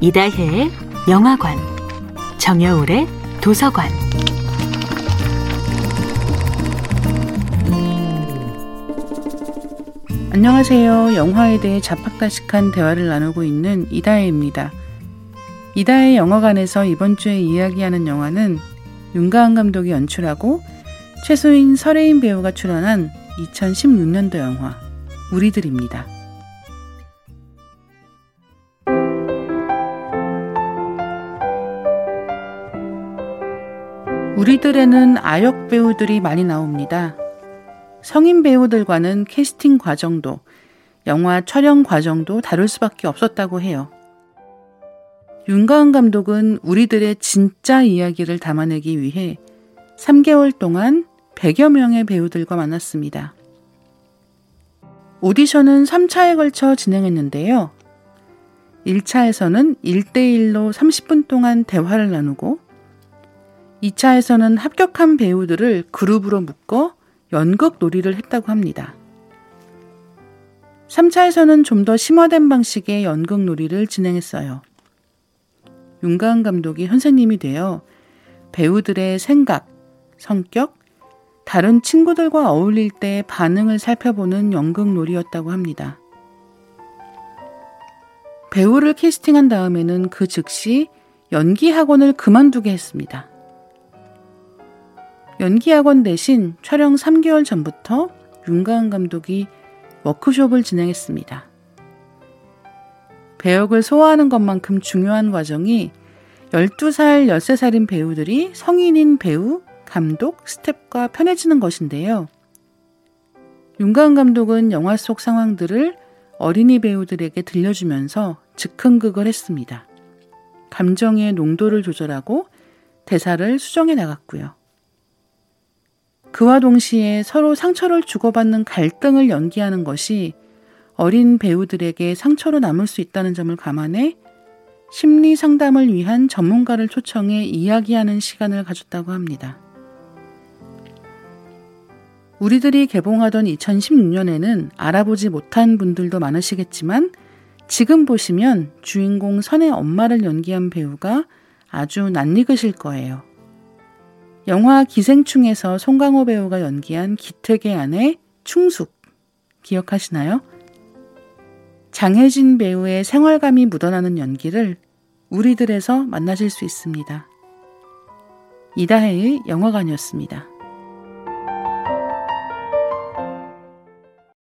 이다혜의 영화관, 정여울의 도서관. 안녕하세요. 영화에 대해 자팍다식한 대화를 나누고 있는 이다혜입니다. 이다혜 영화관에서 이번 주에 이야기하는 영화는 윤가은 감독이 연출하고 최소인 설혜인 배우가 출연한 2016년도 영화 우리들입니다. 우리들에는 아역 배우들이 많이 나옵니다. 성인 배우들과는 캐스팅 과정도, 영화 촬영 과정도 다를 수밖에 없었다고 해요. 윤가은 감독은 우리들의 진짜 이야기를 담아내기 위해 3개월 동안 100여 명의 배우들과 만났습니다. 오디션은 3차에 걸쳐 진행했는데요. 1차에서는 1대1로 30분 동안 대화를 나누고 2차에서는 합격한 배우들을 그룹으로 묶어 연극 놀이를 했다고 합니다. 3차에서는 좀 더 심화된 방식의 연극 놀이를 진행했어요. 윤가은 감독이 선생님이 되어 배우들의 생각, 성격, 다른 친구들과 어울릴 때 반응을 살펴보는 연극 놀이였다고 합니다. 배우를 캐스팅한 다음에는 그 즉시 연기 학원을 그만두게 했습니다. 연기학원 대신 촬영 3개월 전부터 윤가은 감독이 워크숍을 진행했습니다. 배역을 소화하는 것만큼 중요한 과정이 12살, 13살인 배우들이 성인인 배우, 감독, 스텝과 편해지는 것인데요. 윤가은 감독은 영화 속 상황들을 어린이 배우들에게 들려주면서 즉흥극을 했습니다. 감정의 농도를 조절하고 대사를 수정해 나갔고요. 그와 동시에 서로 상처를 주고받는 갈등을 연기하는 것이 어린 배우들에게 상처로 남을 수 있다는 점을 감안해 심리 상담을 위한 전문가를 초청해 이야기하는 시간을 가졌다고 합니다. 우리들이 개봉하던 2016년에는 알아보지 못한 분들도 많으시겠지만 지금 보시면 주인공 선의 엄마를 연기한 배우가 아주 낯익으실 거예요. 영화 기생충에서 송강호 배우가 연기한 기택의 아내 충숙 기억하시나요? 장혜진 배우의 생활감이 묻어나는 연기를 우리들에서 만나실 수 있습니다. 이다혜의 영화관이었습니다.